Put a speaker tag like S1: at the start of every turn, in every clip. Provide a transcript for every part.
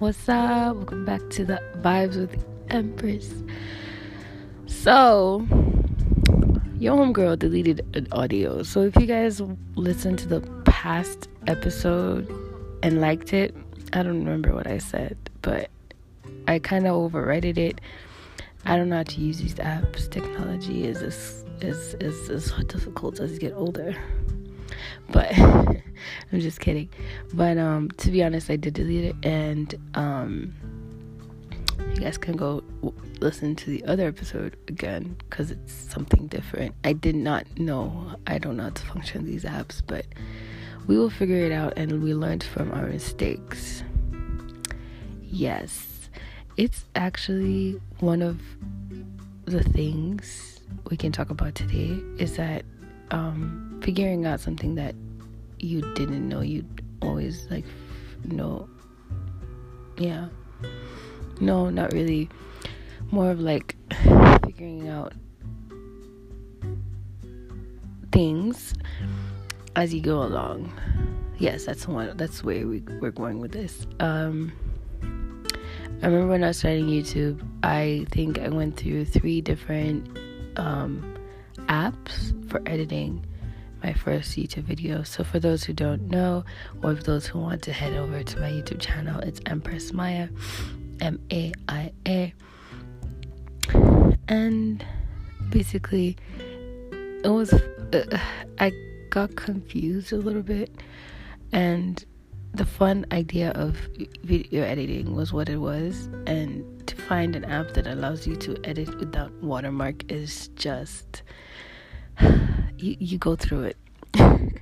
S1: What's up? Welcome back to the Vibes with the Empress. So, your homegirl deleted an audio. So, if you guys listened to the past episode and liked it, I don't remember what I said, but I kind of overrated it. I don't know how to use these apps. Technology is as is is as difficult as you get older. But I'm just kidding. But um, to be honest, I did delete it, and um, you guys can go listen to the other episode again because it's something different. I did not know. I don't know how to function these apps, but we will figure it out, and we learned from our mistakes. Yes, it's actually one of the things we can talk about today is that um, figuring out something that you didn't know you'd always like know. Yeah. No, not really. More of like figuring out things as you go along. Yes, that's one. That's where we, we're going with this. Um, I remember when I was starting YouTube, I think I went through three different um, apps for editing my first YouTube video. So, for those who don't know, or for those who want to head over to my YouTube channel, it's Empress Maya, M A I A. And basically, it was, uh, I got confused a little bit, and the fun idea of video editing was what it was, and find an app that allows you to edit without watermark is just you, you go through it.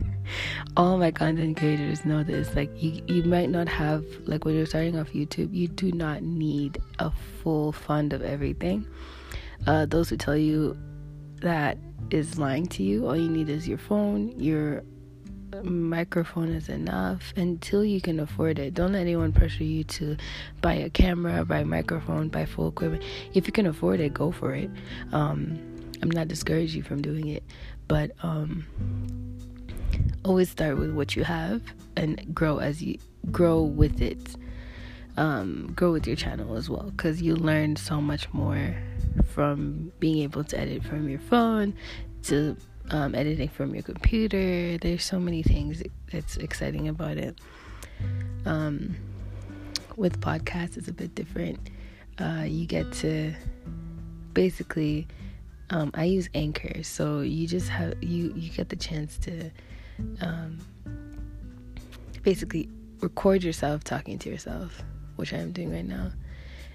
S1: All my content creators know this. Like you, you might not have like when you're starting off YouTube, you do not need a full fund of everything. Uh, those who tell you that is lying to you. All you need is your phone, your microphone is enough until you can afford it. Don't let anyone pressure you to buy a camera, buy a microphone, buy full equipment. If you can afford it, go for it. Um, I'm not discouraging you from doing it, but um, always start with what you have and grow as you grow with it. Um, grow with your channel as well because you learn so much more from being able to edit from your phone to um, editing from your computer. There's so many things that's exciting about it. Um, with podcasts, it's a bit different. Uh, you get to basically um, I use Anchor, so you just have you you get the chance to um, basically record yourself talking to yourself, which I'm doing right now.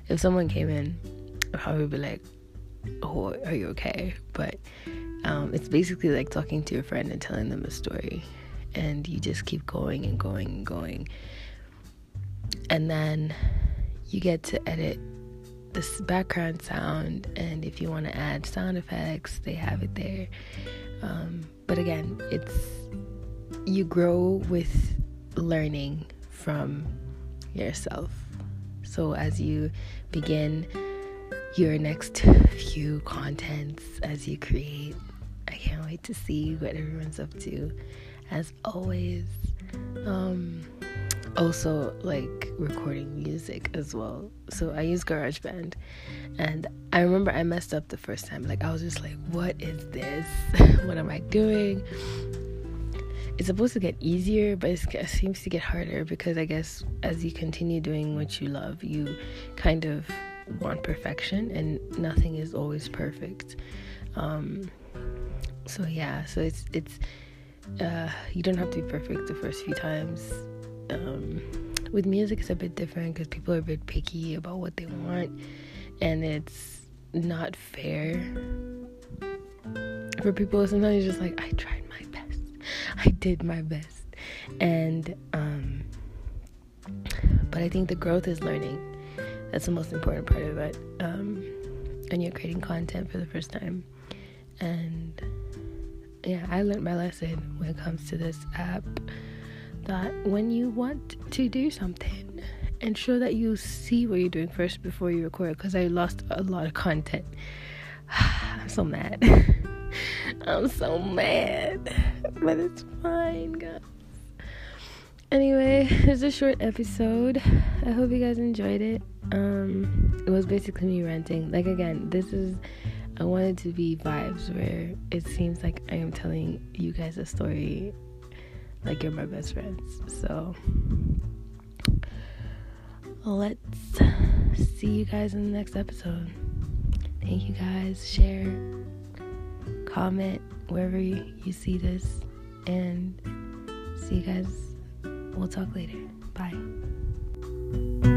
S1: If someone came in, I'd probably be like, "Oh, are you okay?" But um, it's basically like talking to your friend and telling them a story, and you just keep going and going and going, and then you get to edit this background sound. And if you want to add sound effects they have it there. Um, but again it's you grow with learning from yourself. So as you begin your next few contents as you create i can't wait to see what everyone's up to as always um, also like recording music as well. So I use GarageBand, and I remember I messed up the first time. Like I was just like, "What is this? what am I doing?" It's supposed to get easier, but it seems to get harder because I guess as you continue doing what you love, you kind of want perfection, and nothing is always perfect. Um, so yeah, so it's it's uh, you don't have to be perfect the first few times. Um, with music it's a bit different because people are a bit picky about what they want and it's not fair for people. Sometimes you're just like i tried my best. I did my best. And um but i think the growth is learning that's the most important part of it um when you're creating content for the first time and yeah i learned my lesson when it comes to this app that when you want to do something, ensure that you see what you're doing first before you record because I lost a lot of content. I'm so mad. I'm so mad. But it's fine, guys. anyway, it's a short episode. I hope you guys enjoyed it. Um, it was basically me ranting. Like again, this is I wanted to be vibes where it seems like I am telling you guys a story like you're my best friends. So let's see you guys in the next episode. Thank you guys. Share, comment wherever you, see this, and see you guys We'll talk later. Bye.